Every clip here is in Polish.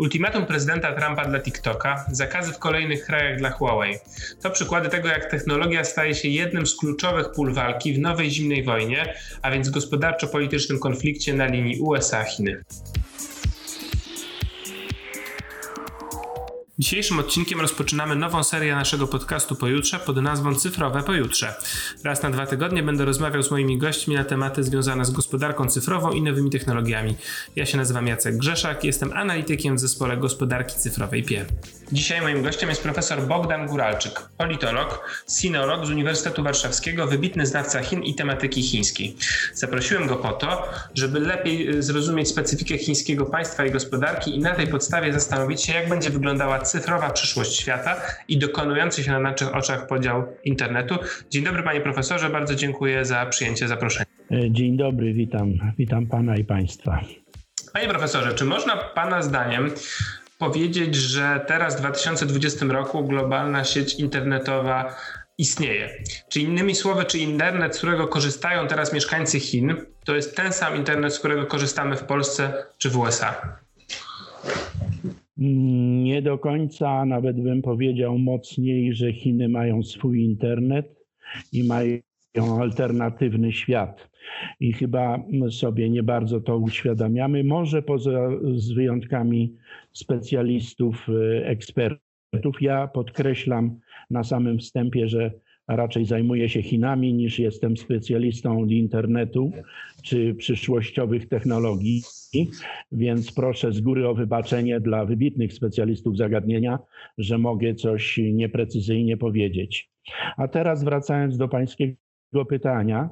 Ultimatum prezydenta Trumpa dla TikToka, zakazy w kolejnych krajach dla Huawei. To przykłady tego, jak technologia staje się jednym z kluczowych pól walki w nowej zimnej wojnie, a więc gospodarczo-politycznym konflikcie na linii USA-Chiny. Dzisiejszym odcinkiem rozpoczynamy nową serię naszego podcastu Pojutrze pod nazwą Cyfrowe Pojutrze. Raz na dwa tygodnie będę rozmawiał z moimi gośćmi na tematy związane z gospodarką cyfrową i nowymi technologiami. Ja się nazywam Jacek Grzeszak, jestem analitykiem w zespole gospodarki cyfrowej PIE. Dzisiaj moim gościem jest profesor Bogdan Guralczyk, politolog, sinolog z Uniwersytetu Warszawskiego, wybitny znawca Chin i tematyki chińskiej. Zaprosiłem go po to, żeby lepiej y, zrozumieć specyfikę chińskiego państwa i gospodarki i na tej podstawie zastanowić się, jak będzie wyglądała cyfrowa przyszłość świata i dokonujący się na naszych oczach podział internetu. Dzień dobry panie profesorze, bardzo dziękuję za przyjęcie zaproszenia. E, dzień dobry, witam, witam pana i państwa. Panie profesorze, czy można pana zdaniem powiedzieć, że teraz w 2020 roku globalna sieć internetowa istnieje. Czy innymi słowy, czy internet, z którego korzystają teraz mieszkańcy Chin, to jest ten sam internet, z którego korzystamy w Polsce czy w USA? Nie do końca, nawet bym powiedział mocniej, że Chiny mają swój internet i mają alternatywny świat. I chyba sobie nie bardzo to uświadamiamy. Może poza z wyjątkami specjalistów, y, ekspertów. Ja podkreślam na samym wstępie, że raczej zajmuję się Chinami niż jestem specjalistą od internetu czy przyszłościowych technologii, więc proszę z góry o wybaczenie dla wybitnych specjalistów zagadnienia, że mogę coś nieprecyzyjnie powiedzieć. A teraz wracając do pańskiego pytania,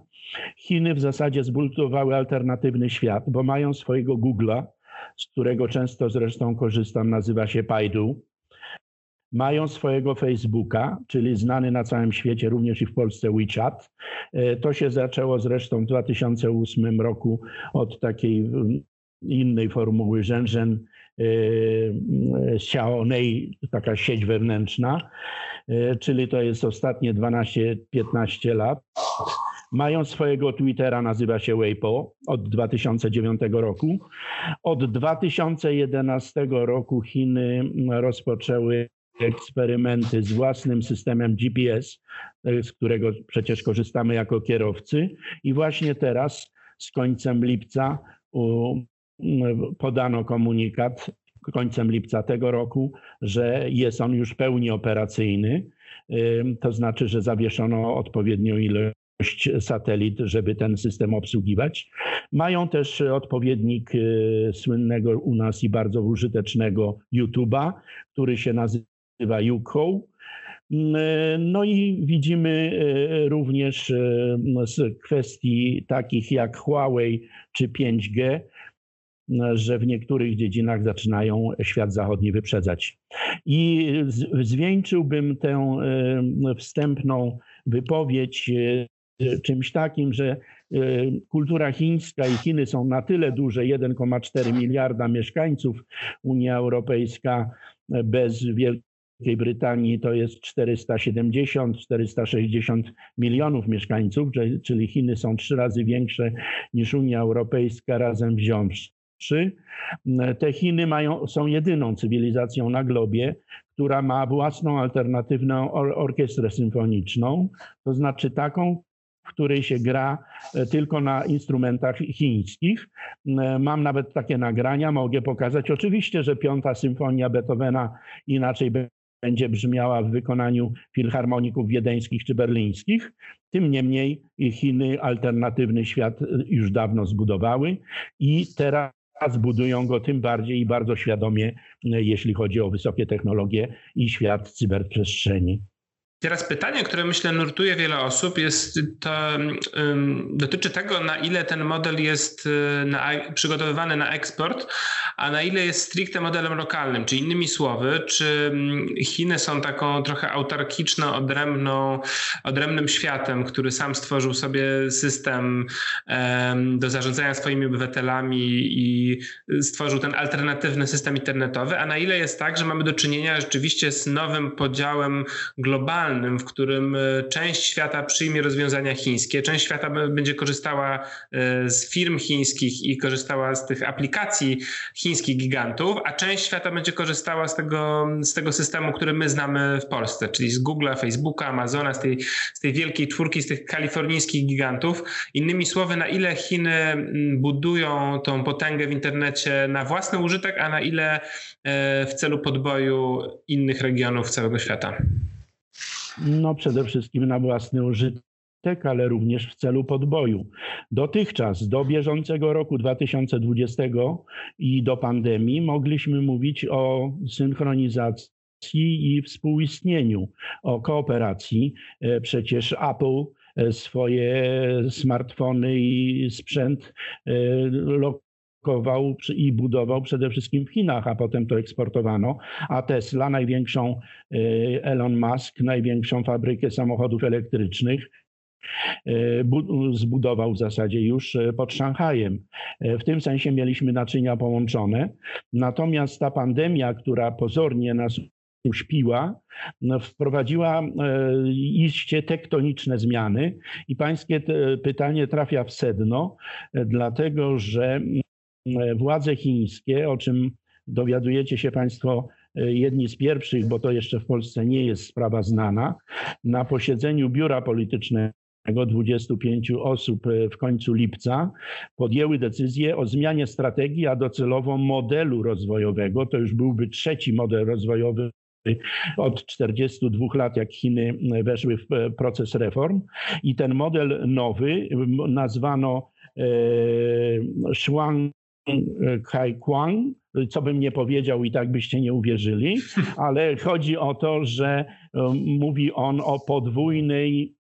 Chiny w zasadzie zbudowały alternatywny świat, bo mają swojego Google'a, z którego często zresztą korzystam, nazywa się Baidu. Mają swojego Facebooka, czyli znany na całym świecie, również i w Polsce WeChat. E, to się zaczęło zresztą w 2008 roku od takiej mm, innej formuły Shenzhen e, Xiaonei, taka sieć wewnętrzna, e, czyli to jest ostatnie 12-15 lat. Mają swojego Twittera, nazywa się Weibo od 2009 roku. Od 2011 roku Chiny rozpoczęły eksperymenty z własnym systemem GPS, z którego przecież korzystamy jako kierowcy. I właśnie teraz, z końcem lipca, podano komunikat końcem lipca tego roku, że jest on już pełni operacyjny. To znaczy, że zawieszono odpowiednią ilość satelit, żeby ten system obsługiwać. Mają też odpowiednik e, słynnego u nas i bardzo użytecznego YouTube'a, który się nazywa YouCo. Mm, e, no i widzimy e, również z kwestii takich jak Huawei czy 5G, że w niektórych dziedzinach zaczynają świat zachodni wyprzedzać. I zwieńczyłbym tę wstępną wypowiedź czymś takim, że e, kultura chińska i Chiny są na tyle duże, 1,4 miliarda mieszkańców, Unia Europejska e, bez Wielkiej Brytanii to jest 470-460 milionów mieszkańców, czyli Chiny są trzy razy większe niż Unia Europejska razem wziąwszy. Te Chiny mają, są jedyną cywilizacją na globie, która ma własną alternatywną orkiestrę symfoniczną, to znaczy taką, w której się gra e, tylko na instrumentach chińskich. E, mam nawet takie nagrania, mogę pokazać. Oczywiście, że piąta symfonia Beethovena inaczej będzie brzmiała w wykonaniu filharmoników wiedeńskich czy berlińskich. Tym niemniej Chiny alternatywny świat e, już dawno zbudowały i teraz budują go tym bardziej i bardzo świadomie, jeśli chodzi o wysokie technologie i świat cyberprzestrzeni. Teraz pytanie, które myślę nurtuje wiele osób, jest to, um, dotyczy tego, na ile ten model jest y, na, przygotowywany na eksport, a na ile jest stricte modelem lokalnym. Czy innymi słowy, czy Chiny są taką trochę autarkiczną, odrębną, odrębnym światem, który sam stworzył sobie system do zarządzania swoimi obywatelami i stworzył ten alternatywny system internetowy, a na ile jest tak, że mamy do czynienia rzeczywiście z nowym podziałem globalnym, globalnym, w którym część świata przyjmie rozwiązania chińskie, część świata będzie korzystała z firm chińskich i korzystała z tych aplikacji chińskich gigantów, a część świata będzie korzystała z tego, z tego systemu, który my znamy w Polsce, czyli z Google'a, Facebooka, Amazona, z tej, z tej wielkiej czwórki, z tych kalifornijskich gigantów. Innymi słowy, na ile Chiny budują tą potęgę w internecie na własny użytek, a na ile e, w celu podboju innych regionów całego świata? No przede wszystkim na własny użytek ale również w celu podboju. Dotychczas, do bieżącego roku 2020 i do pandemii, mogliśmy mówić o synchronizacji i współistnieniu, o kooperacji. E, przecież Apple e, swoje smartfony i sprzęt e, lokował i budował przede wszystkim w Chinach, a potem to eksportowano. A Tesla, największą Elon Musk, największą fabrykę samochodów elektrycznych, zbudował w zasadzie już pod Szanghajem. W tym sensie mieliśmy naczynia połączone. Natomiast ta pandemia, która pozornie nas uśpiła, no, wprowadziła e, iście tektoniczne zmiany i pańskie pytanie trafia w sedno, e, dlatego że e, władze chińskie, o czym dowiadujecie się państwo jedni z pierwszych, bo to jeszcze w Polsce nie jest sprawa znana, na posiedzeniu biura politycznego 25 osób w końcu lipca podjęły decyzję o zmianie strategii, a docelowo modelu rozwojowego. To już byłby trzeci model rozwojowy od 42 lat, jak Chiny weszły w proces reform. I ten model nowy nazwano e, Shuang Kai Kwang, co bym nie powiedział i tak byście nie uwierzyli, ale chodzi o to, że e, mówi on o podwójnej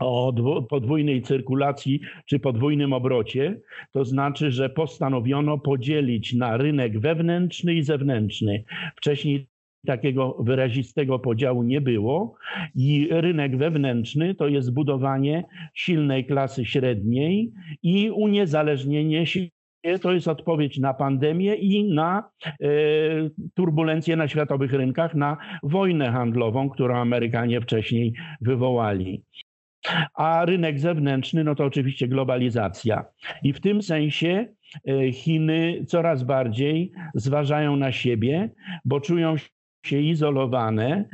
o podwójnej cyrkulacji czy podwójnym obrocie, to znaczy, że postanowiono podzielić na rynek wewnętrzny i zewnętrzny. Wcześniej takiego wyrazistego podziału nie było i rynek wewnętrzny to jest budowanie silnej klasy średniej i uniezależnienie się to jest odpowiedź na pandemię i na e, turbulencje na światowych rynkach, na wojnę handlową, którą Amerykanie wcześniej wywołali. A rynek zewnętrzny, no to oczywiście globalizacja. I w tym sensie e, Chiny coraz bardziej zważają na siebie, bo czują się izolowane,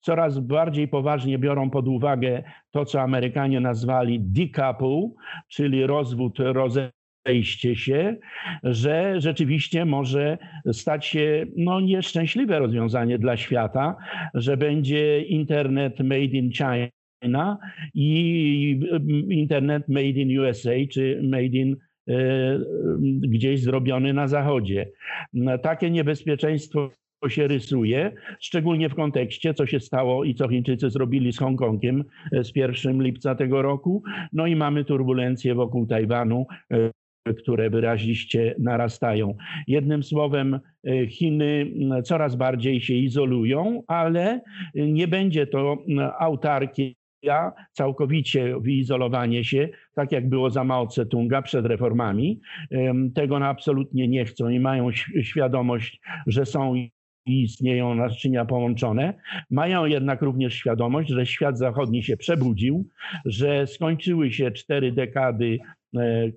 coraz bardziej poważnie biorą pod uwagę to, co Amerykanie nazwali decouple, czyli rozwód, rozejście się, że rzeczywiście może stać się no, nieszczęśliwe rozwiązanie dla świata, że będzie internet made in China i internet made in USA czy made in e, gdzieś zrobiony na zachodzie. Takie niebezpieczeństwo się rysuje, szczególnie w kontekście, co się stało i co Chińczycy zrobili z Hongkongiem e, z 1 lipca tego roku. No i mamy turbulencje wokół Tajwanu, e, które wyraziście narastają. Jednym słowem, e, Chiny coraz bardziej się izolują, ale nie będzie to autarkie całkowicie wyizolowanie się, tak jak było za Mao Tse-tunga przed reformami. Tego absolutnie nie chcą i mają świadomość, że są i istnieją naczynia połączone, mają jednak również świadomość, że świat zachodni się przebudził, że skończyły się cztery dekady e,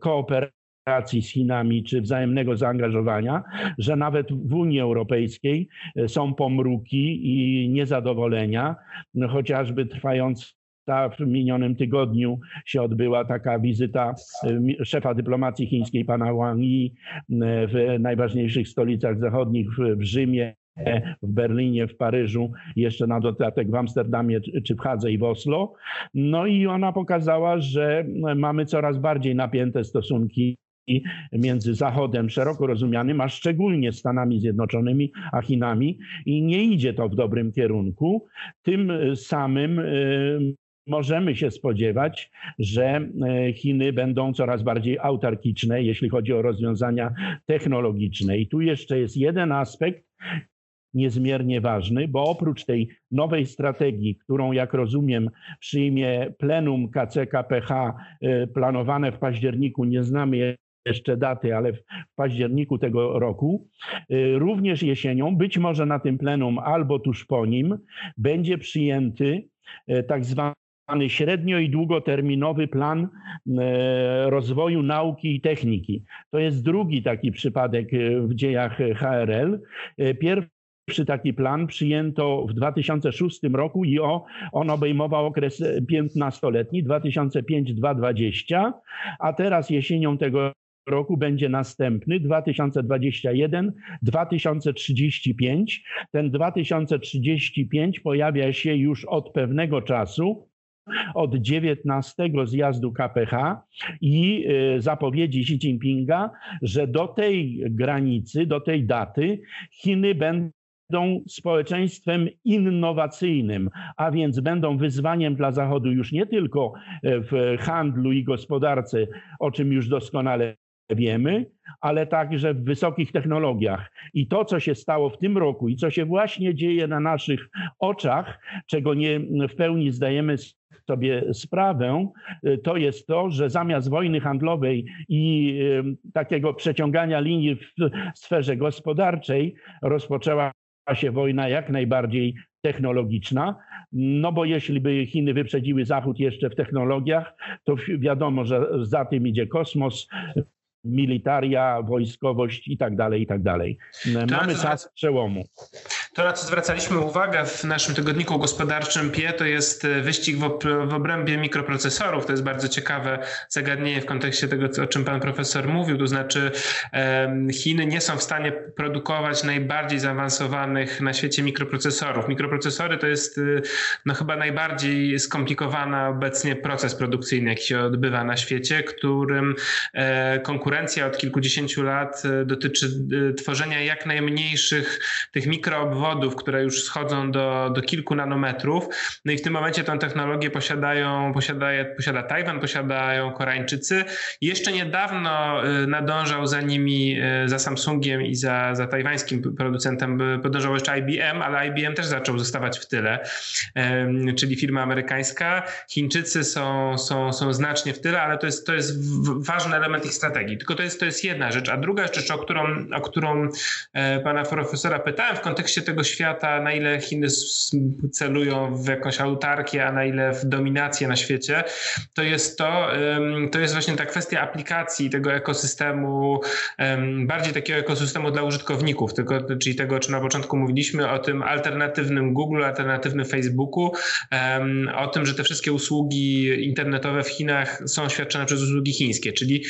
kooperacji z Chinami czy wzajemnego zaangażowania, że nawet w Unii Europejskiej e, są pomruki i niezadowolenia, no chociażby trwając w minionym tygodniu się odbyła taka wizyta e, szefa dyplomacji chińskiej, pana Wang Yi, w najważniejszych stolicach zachodnich, w Rzymie, w Berlinie, w Paryżu, jeszcze na dodatek w Amsterdamie czy w Hadze i w Oslo. No i ona pokazała, że mamy coraz bardziej napięte stosunki między Zachodem szeroko rozumianym, a szczególnie Stanami Zjednoczonymi, a Chinami i nie idzie to w dobrym kierunku. Tym samym y, możemy się spodziewać, że y, Chiny będą coraz bardziej autarkiczne, jeśli chodzi o rozwiązania technologiczne. I tu jeszcze jest jeden aspekt, niezmiernie ważny, bo oprócz tej nowej strategii, którą jak rozumiem przyjmie plenum KCKPH planowane w październiku, nie znamy jeszcze daty, ale w październiku tego roku, również jesienią, być może na tym plenum albo tuż po nim, będzie przyjęty tak zwany średnio i długoterminowy plan e, rozwoju nauki i techniki. To jest drugi taki przypadek w dziejach HRL. Pierwszy taki plan przyjęto w 2006 roku i on obejmował okres 15-letni 2005-2020, a teraz jesienią tego roku będzie następny 2021-2035. Ten 2035 pojawia się już od pewnego czasu od 19 zjazdu KPH i y, zapowiedzi Xi Jinpinga, że do tej granicy, do tej daty Chiny będą społeczeństwem innowacyjnym, a więc będą wyzwaniem dla Zachodu już nie tylko w handlu i gospodarce, o czym już doskonale wiemy, ale także w wysokich technologiach. I to, co się stało w tym roku i co się właśnie dzieje na naszych oczach, czego nie w pełni zdajemy sobie sprawę, y, to jest to, że zamiast wojny handlowej i y, takiego przeciągania linii w sferze gospodarczej rozpoczęła się wojna jak najbardziej technologiczna. No bo jeśli by Chiny wyprzedziły Zachód jeszcze w technologiach, to wiadomo, że za tym idzie kosmos, militaria, wojskowość i tak dalej, i tak dalej. Mamy czas przełomu. To, na co zwracaliśmy uwagę w naszym tygodniku gospodarczym PIE, to jest e, wyścig w, obrębie mikroprocesorów. To jest bardzo ciekawe zagadnienie w kontekście tego, o czym pan profesor mówił. To znaczy, Chiny nie są w stanie produkować najbardziej zaawansowanych na świecie mikroprocesorów. Mikroprocesory to jest e, no, chyba najbardziej skomplikowany obecnie proces produkcyjny, jaki się odbywa na świecie, którym e, konkurencja od kilkudziesięciu lat dotyczy tworzenia jak najmniejszych tych mikroobwodów, przewodów, które już schodzą do, do kilku nanometrów. No i w tym momencie tę technologię posiadają, posiada, posiada Tajwan, posiadają Koreańczycy. Jeszcze niedawno y, nadążał za nimi, y, za Samsungiem i za, za tajwańskim producentem podążał jeszcze IBM, ale IBM też zaczął zostawać w tyle, czyli firma amerykańska. Chińczycy są, są, są znacznie w tyle, ale to jest, to jest ważny element ich strategii. Tylko to jest, to jest jedna rzecz. A druga rzecz, o którą, o którą e, pana profesora pytałem w kontekście tego świata, na ile Chiny celują w jakąś autarkię, a na ile w dominację na świecie, to jest to, to jest właśnie ta kwestia aplikacji tego ekosystemu, bardziej takiego ekosystemu dla użytkowników, tylko, czyli tego, o czym na początku mówiliśmy, o tym alternatywnym Google, alternatywnym Facebooku, o tym, że te wszystkie usługi internetowe w Chinach są świadczone przez usługi chińskie, czyli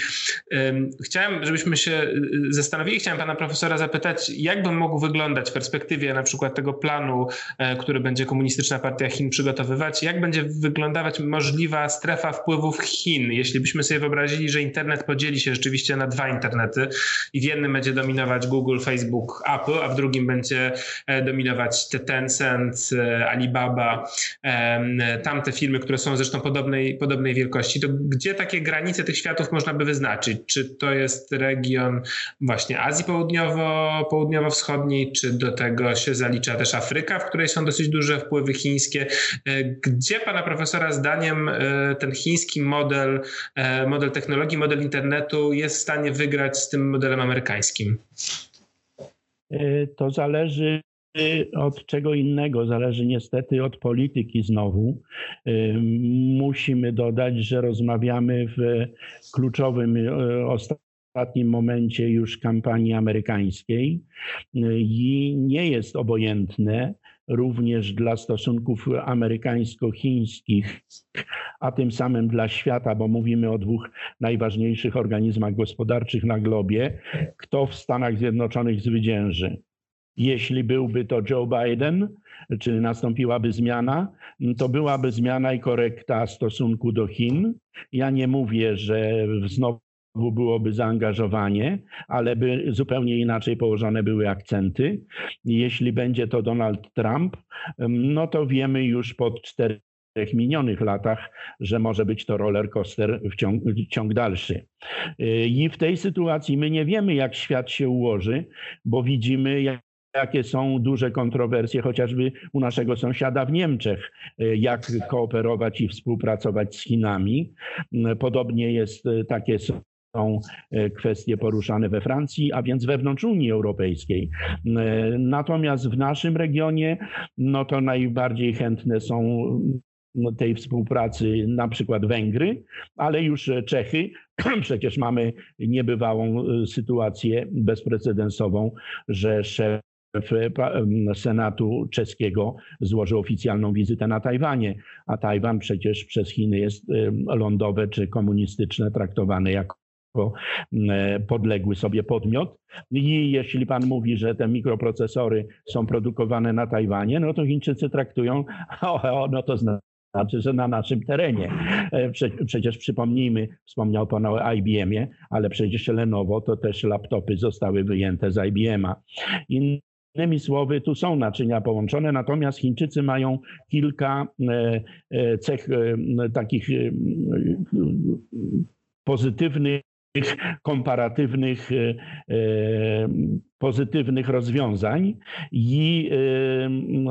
chciałem, żebyśmy się y, zastanowili, chciałem pana profesora zapytać, jak by mógł wyglądać w perspektywie na przykład tego planu, e, który będzie komunistyczna partia Chin przygotowywać, jak będzie wyglądać możliwa strefa wpływów Chin, jeśli byśmy sobie wyobrazili, że internet podzieli się rzeczywiście na dwa internety i w jednym będzie dominować Google, Facebook, Apple, a w drugim będzie e, dominować te Tencent, e, Alibaba, tamte firmy, które są zresztą podobnej, podobnej wielkości, to gdzie takie granice tych światów można by wyznaczyć? Czy to jest region właśnie Azji Południowo, Południowo-Wschodniej, czy do tego się zalicza też Afryka, w której są dosyć duże wpływy chińskie. E, gdzie pana profesora zdaniem e, ten chiński model, e, model technologii, model internetu jest w stanie wygrać z tym modelem amerykańskim? To zależy od czego innego, zależy niestety od polityki znowu. Musimy dodać, że rozmawiamy w kluczowym ostatnim ostatnim momencie już kampanii amerykańskiej i nie jest obojętne również dla stosunków amerykańsko-chińskich, a tym samym dla świata, bo mówimy o dwóch najważniejszych organizmach gospodarczych na globie, kto w Stanach Zjednoczonych zwycięży. Jeśli byłby to Joe Biden, czy nastąpiłaby zmiana, to byłaby zmiana i korekta stosunku do Chin. Ja nie mówię, że znowu byłoby zaangażowanie, ale by zupełnie inaczej położone były akcenty. Jeśli będzie to Donald Trump, no to wiemy już po czterech minionych latach, że może być to roller coaster w ciąg, ciąg dalszy. I w tej sytuacji my nie wiemy, jak świat się ułoży, bo widzimy, jak jakie są duże kontrowersje, chociażby u naszego sąsiada w Niemczech, jak kooperować i współpracować z Chinami. Podobnie jest takie są kwestie poruszane we Francji, a więc wewnątrz Unii Europejskiej. Natomiast w naszym regionie, no to najbardziej chętne są no, tej współpracy na przykład Węgry, ale już Czechy. Przecież mamy niebywałą sytuację bezprecedensową, że szef Senatu czeskiego złożył oficjalną wizytę na Tajwanie, a Tajwan przecież przez Chiny jest lądowe czy komunistyczne traktowane jako podległy sobie podmiot. I jeśli pan mówi, że te mikroprocesory są produkowane na Tajwanie, no to Chińczycy traktują, o, no to znaczy, że na naszym terenie. E, prze, przecież przypomnijmy, wspomniał Pan o IBM-ie, ale przecież Lenovo to też laptopy zostały wyjęte z IBM-a. Innymi słowy, tu są naczynia połączone, natomiast Chińczycy mają kilka e, e, cech takich pozytywnych komparatywnych, pozytywnych rozwiązań i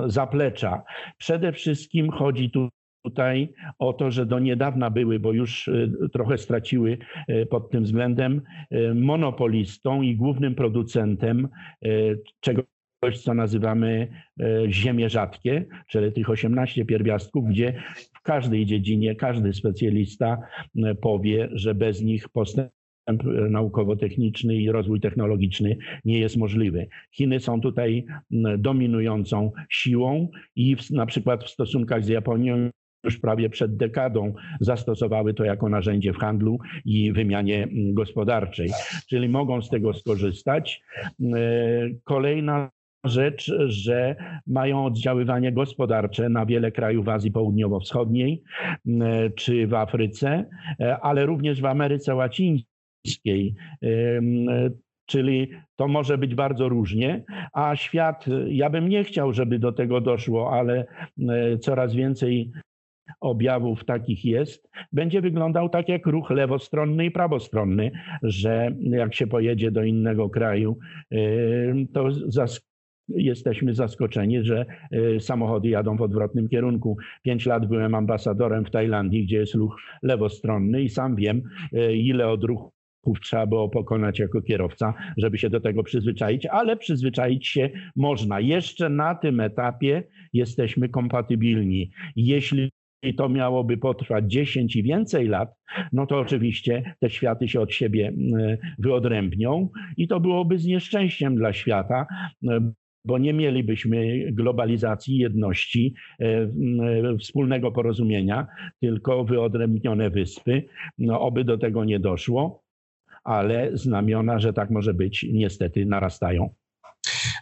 zaplecza. Przede wszystkim chodzi tu tutaj o to, że do niedawna były, bo już e, trochę straciły e, pod tym względem, e, monopolistą i głównym producentem czegoś, co nazywamy ziemie rzadkie, czyli tych 18 pierwiastków, gdzie w każdej dziedzinie każdy specjalista powie, że bez nich postęp naukowo-techniczny i rozwój technologiczny nie jest możliwy. Chiny są tutaj dominującą siłą i w, na przykład w stosunkach z Japonią już prawie przed dekadą zastosowały to jako narzędzie w handlu i wymianie gospodarczej, czyli mogą z tego skorzystać. E, kolejna rzecz, że mają oddziaływanie gospodarcze na wiele krajów Azji Południowo-Wschodniej mm, czy w Afryce, e, ale również w Ameryce Łacińskiej czyli to może być bardzo różnie, a świat, ja bym nie chciał, żeby do tego doszło, ale e, coraz więcej objawów takich jest, będzie wyglądał tak jak ruch lewostronny i prawostronny, że jak się pojedzie do innego kraju, y, to jesteśmy zaskoczeni, że y, samochody jadą w odwrotnym kierunku. Pięć lat byłem ambasadorem w Tajlandii, gdzie jest ruch lewostronny i sam wiem, ile odruchów trzeba było pokonać jako kierowca, żeby się do tego przyzwyczaić, ale przyzwyczaić się można. Jeszcze na tym etapie jesteśmy kompatybilni. Jeśli to miałoby potrwać 10 i więcej lat, no to oczywiście te światy się od siebie wyodrębnią i to byłoby znieszczęściem dla świata, mm, bo nie mielibyśmy globalizacji, jedności, e, mm, wspólnego porozumienia, tylko wyodrębnione wyspy. No, oby do tego nie doszło, ale znamiona, że tak może być, niestety narastają.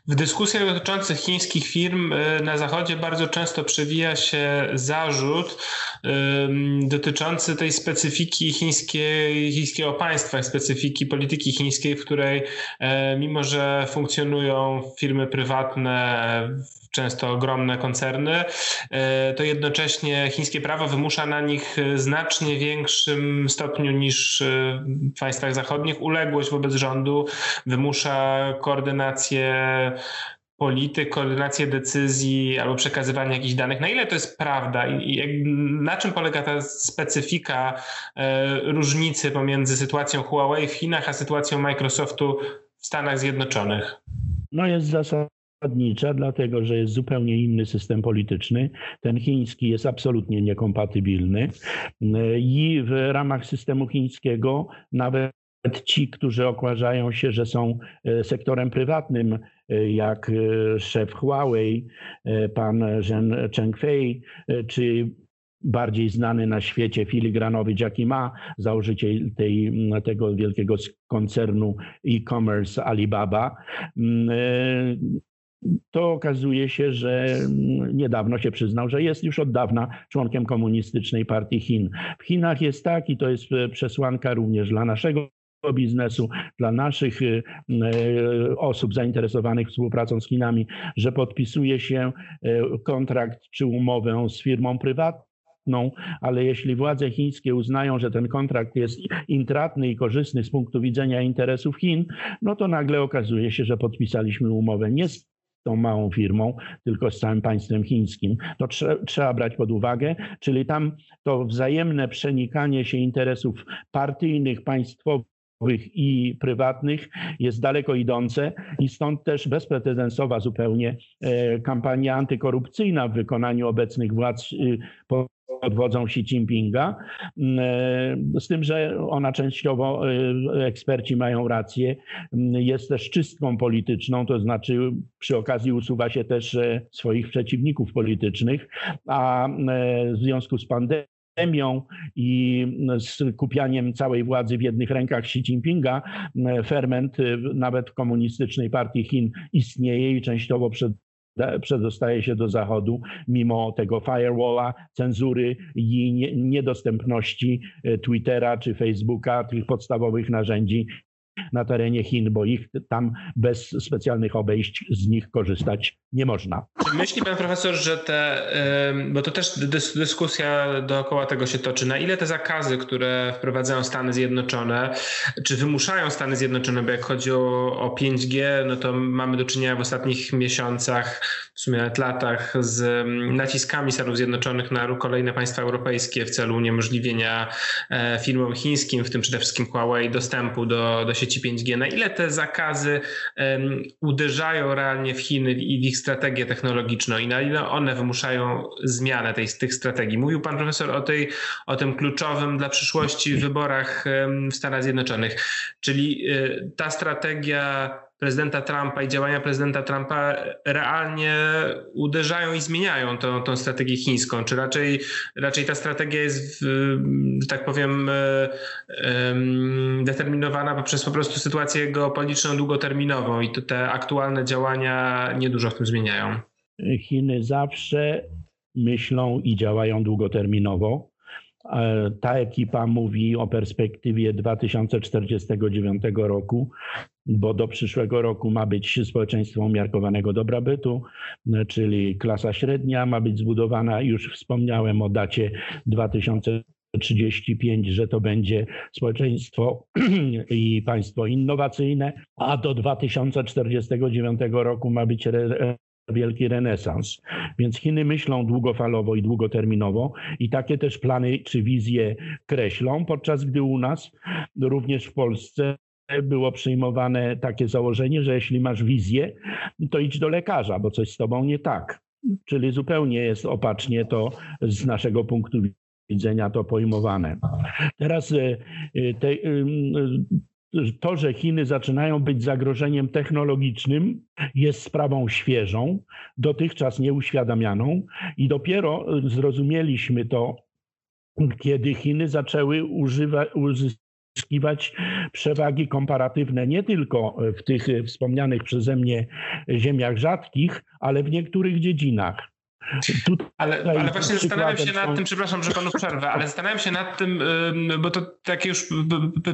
W dyskusjach dotyczących chińskich firm y, na Zachodzie bardzo często przewija się zarzut dotyczący tej specyfiki chińskiej, chińskiego państwa, specyfiki polityki chińskiej, w której e, mimo, że funkcjonują firmy prywatne często ogromne koncerny, e, to jednocześnie chińskie prawo wymusza na nich znacznie większym stopniu niż e, w państwach zachodnich. Uległość wobec rządu, wymusza koordynację polityk, koordynację decyzji albo przekazywanie jakichś danych. Na ile to jest prawda i, na czym polega ta specyfika e, różnicy pomiędzy sytuacją Huawei w Chinach a sytuacją Microsoftu w Stanach Zjednoczonych? No jest zasadnicza, dlatego że jest zupełnie inny system polityczny. Ten chiński jest absolutnie niekompatybilny i w ramach systemu chińskiego nawet ci, którzy okładają się, że są e, sektorem prywatnym, jak e, szef Huawei, pan Zhen Chengfei, czy bardziej znany na świecie filigranowy Jackie Ma, założyciel tej, tego wielkiego koncernu e-commerce Alibaba, to okazuje się, że niedawno się przyznał, że jest już od dawna członkiem Komunistycznej Partii Chin. W Chinach jest tak i to jest e, przesłanka również dla naszego biznesu, dla naszych e, e, osób zainteresowanych współpracą z Chinami, że podpisuje się kontrakt czy umowę z firmą prywatną, ale jeśli władze chińskie uznają, że ten kontrakt jest intratny i korzystny z punktu widzenia interesów Chin, no to nagle okazuje się, że podpisaliśmy umowę nie z tą małą firmą, tylko z całym państwem chińskim. To trze trzeba brać pod uwagę, czyli tam to wzajemne przenikanie się interesów partyjnych, państwowych, i prywatnych jest daleko idące i stąd też bezprecedensowa zupełnie e, kampania antykorupcyjna w wykonaniu obecnych władz y, pod wodzą Xi Jinpinga. Mm, e, z tym, że ona częściowo, e, eksperci mają rację, mm, jest też czystką polityczną, to znaczy przy okazji usuwa się też swoich przeciwników politycznych, a w związku z pandemią, pandemią i skupianiem całej władzy w jednych rękach Xi Jinpinga, ferment y, nawet komunistycznej partii Chin istnieje i częściowo przed przedostaje się do Zachodu, mimo tego firewalla, cenzury i niedostępności y, Twittera czy Facebooka, tych podstawowych narzędzi na terenie Chin, bo ich tam bez specjalnych obejść z nich korzystać nie można. Myśli pan profesor, że te, bo to też dyskusja dookoła tego się toczy, na ile te zakazy, które wprowadzają Stany Zjednoczone, czy wymuszają Stany Zjednoczone, bo jak chodzi o, o 5G, no to mamy do czynienia w ostatnich miesiącach, w sumie nawet latach, z naciskami Stanów Zjednoczonych na kolejne państwa europejskie w celu uniemożliwienia e, firmom chińskim, w tym przede wszystkim Huawei, dostępu do, do sieci 5G. Na ile te zakazy um, uderzają realnie w Chiny i w ich strategię technologiczną i na ile one wymuszają zmianę tej, tych strategii. Mówił pan profesor o, tej, o tym kluczowym dla przyszłości wyborach w Stanach Zjednoczonych, czyli y, ta strategia prezydenta Trumpa i działania prezydenta Trumpa realnie uderzają i zmieniają tą, tą strategię chińską? Czy raczej, raczej ta strategia jest, że tak powiem, e, determinowana poprzez po prostu sytuację geopolityczną długoterminową i te aktualne działania niedużo w tym zmieniają? Chiny zawsze myślą i działają długoterminowo. E, ta ekipa mówi o perspektywie 2049 roku, bo do przyszłego roku ma być społeczeństwo umiarkowanego dobrobytu, e, czyli klasa średnia ma być zbudowana. Już wspomniałem o dacie 2035, że to będzie społeczeństwo i państwo innowacyjne, a do 2049 roku ma być wielki renesans. Więc Chiny myślą długofalowo i długoterminowo i takie też plany czy wizje kreślą, podczas gdy u nas, również w Polsce, było przyjmowane takie założenie, że jeśli masz wizję, to idź do lekarza, bo coś z tobą nie tak. Czyli zupełnie jest opacznie to z naszego punktu widzenia to pojmowane. Teraz e, e, te, to, że Chiny zaczynają być zagrożeniem technologicznym, jest sprawą świeżą, dotychczas nieuświadamianą i dopiero zrozumieliśmy to, kiedy Chiny zaczęły uzyskiwać przewagi komparatywne nie tylko w tych wspomnianych przeze mnie ziemiach rzadkich, ale w niektórych dziedzinach. Ale, ale właśnie zastanawiam się nad tym, przepraszam, że panu przerwę, ale zastanawiam się nad tym, bo to takie już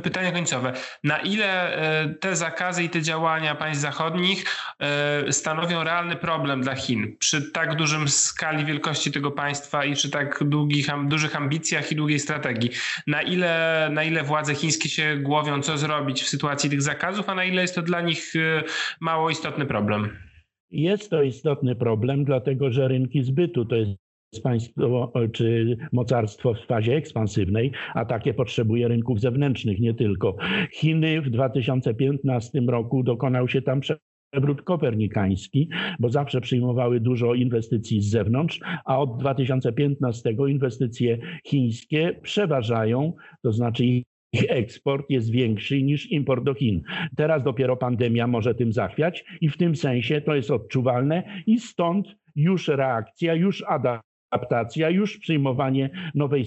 pytanie końcowe. Na ile e, te zakazy i te działania państw zachodnich e, stanowią realny problem dla Chin przy tak dużym skali wielkości tego państwa i przy tak długich, dużych ambicjach i długiej strategii? Na ile, na ile władze chińskie się głowią, co zrobić w sytuacji tych zakazów, a na ile jest to dla nich e, mało istotny problem? Jest to istotny problem, dlatego że rynki zbytu to jest państwo czy mocarstwo w fazie ekspansywnej, a takie potrzebuje rynków zewnętrznych, nie tylko. Chiny w 2015 roku dokonał się tam przewrót kopernikański, bo zawsze przyjmowały dużo inwestycji z zewnątrz, a od 2015 inwestycje chińskie przeważają, to znaczy ich eksport jest większy niż import do Chin. Teraz dopiero pandemia może tym zachwiać i w tym sensie to jest odczuwalne i stąd już reakcja, już adaptacja, już przyjmowanie nowej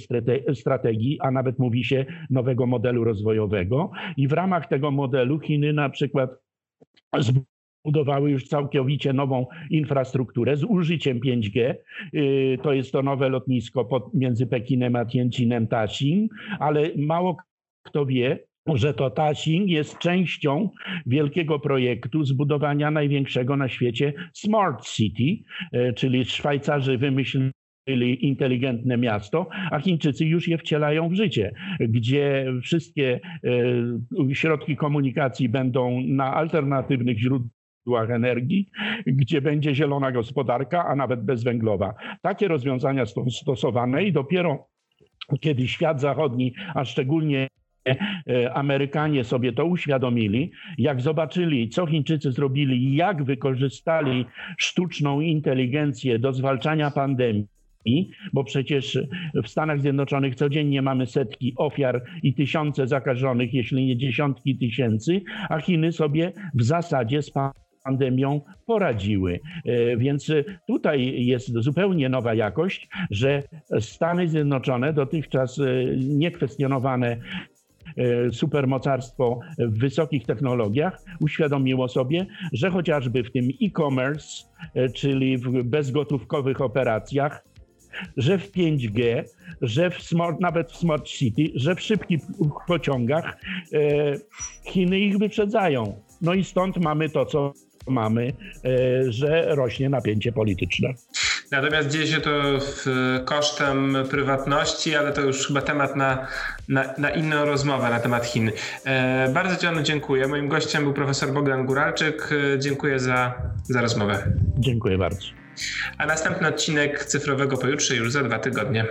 strategii, a nawet mówi się nowego modelu rozwojowego. I w ramach tego modelu Chiny na przykład zbudowały już całkowicie nową infrastrukturę z użyciem 5G. Y, to jest to nowe lotnisko między Pekinem a Tianjinem Taxing, ale mało kto wie, że to Tashing jest częścią wielkiego projektu zbudowania największego na świecie Smart City, e, czyli Szwajcarzy wymyślili inteligentne miasto, a Chińczycy już je wcielają w życie, gdzie wszystkie e, środki komunikacji będą na alternatywnych źródłach energii, gdzie będzie zielona gospodarka, a nawet bezwęglowa. Takie rozwiązania są stosowane i dopiero kiedy świat zachodni, a szczególnie Amerykanie sobie to uświadomili, jak zobaczyli, co Chińczycy zrobili, jak wykorzystali sztuczną inteligencję do zwalczania pandemii, bo przecież w Stanach Zjednoczonych codziennie mamy setki ofiar i tysiące zakażonych, jeśli nie dziesiątki tysięcy, a Chiny sobie w zasadzie z pandemią poradziły. E, więc tutaj jest zupełnie nowa jakość, że Stany Zjednoczone, dotychczas e, niekwestionowane e, supermocarstwo w wysokich technologiach uświadomiło sobie, że chociażby w tym e-commerce, czyli w bezgotówkowych operacjach, że w 5G, że w smart, nawet w Smart City, że w szybkich pociągach Chiny ich wyprzedzają. No i stąd mamy to, co mamy, e, że rośnie napięcie polityczne. Natomiast dzieje się to kosztem prywatności, ale to już chyba temat na, na, na inną rozmowę na temat Chin. E, bardzo Ci dziękuję. Moim gościem był profesor Bogdan Guralczyk. E, dziękuję za, za rozmowę. Dziękuję bardzo. A następny odcinek cyfrowego pojutrze już za dwa tygodnie.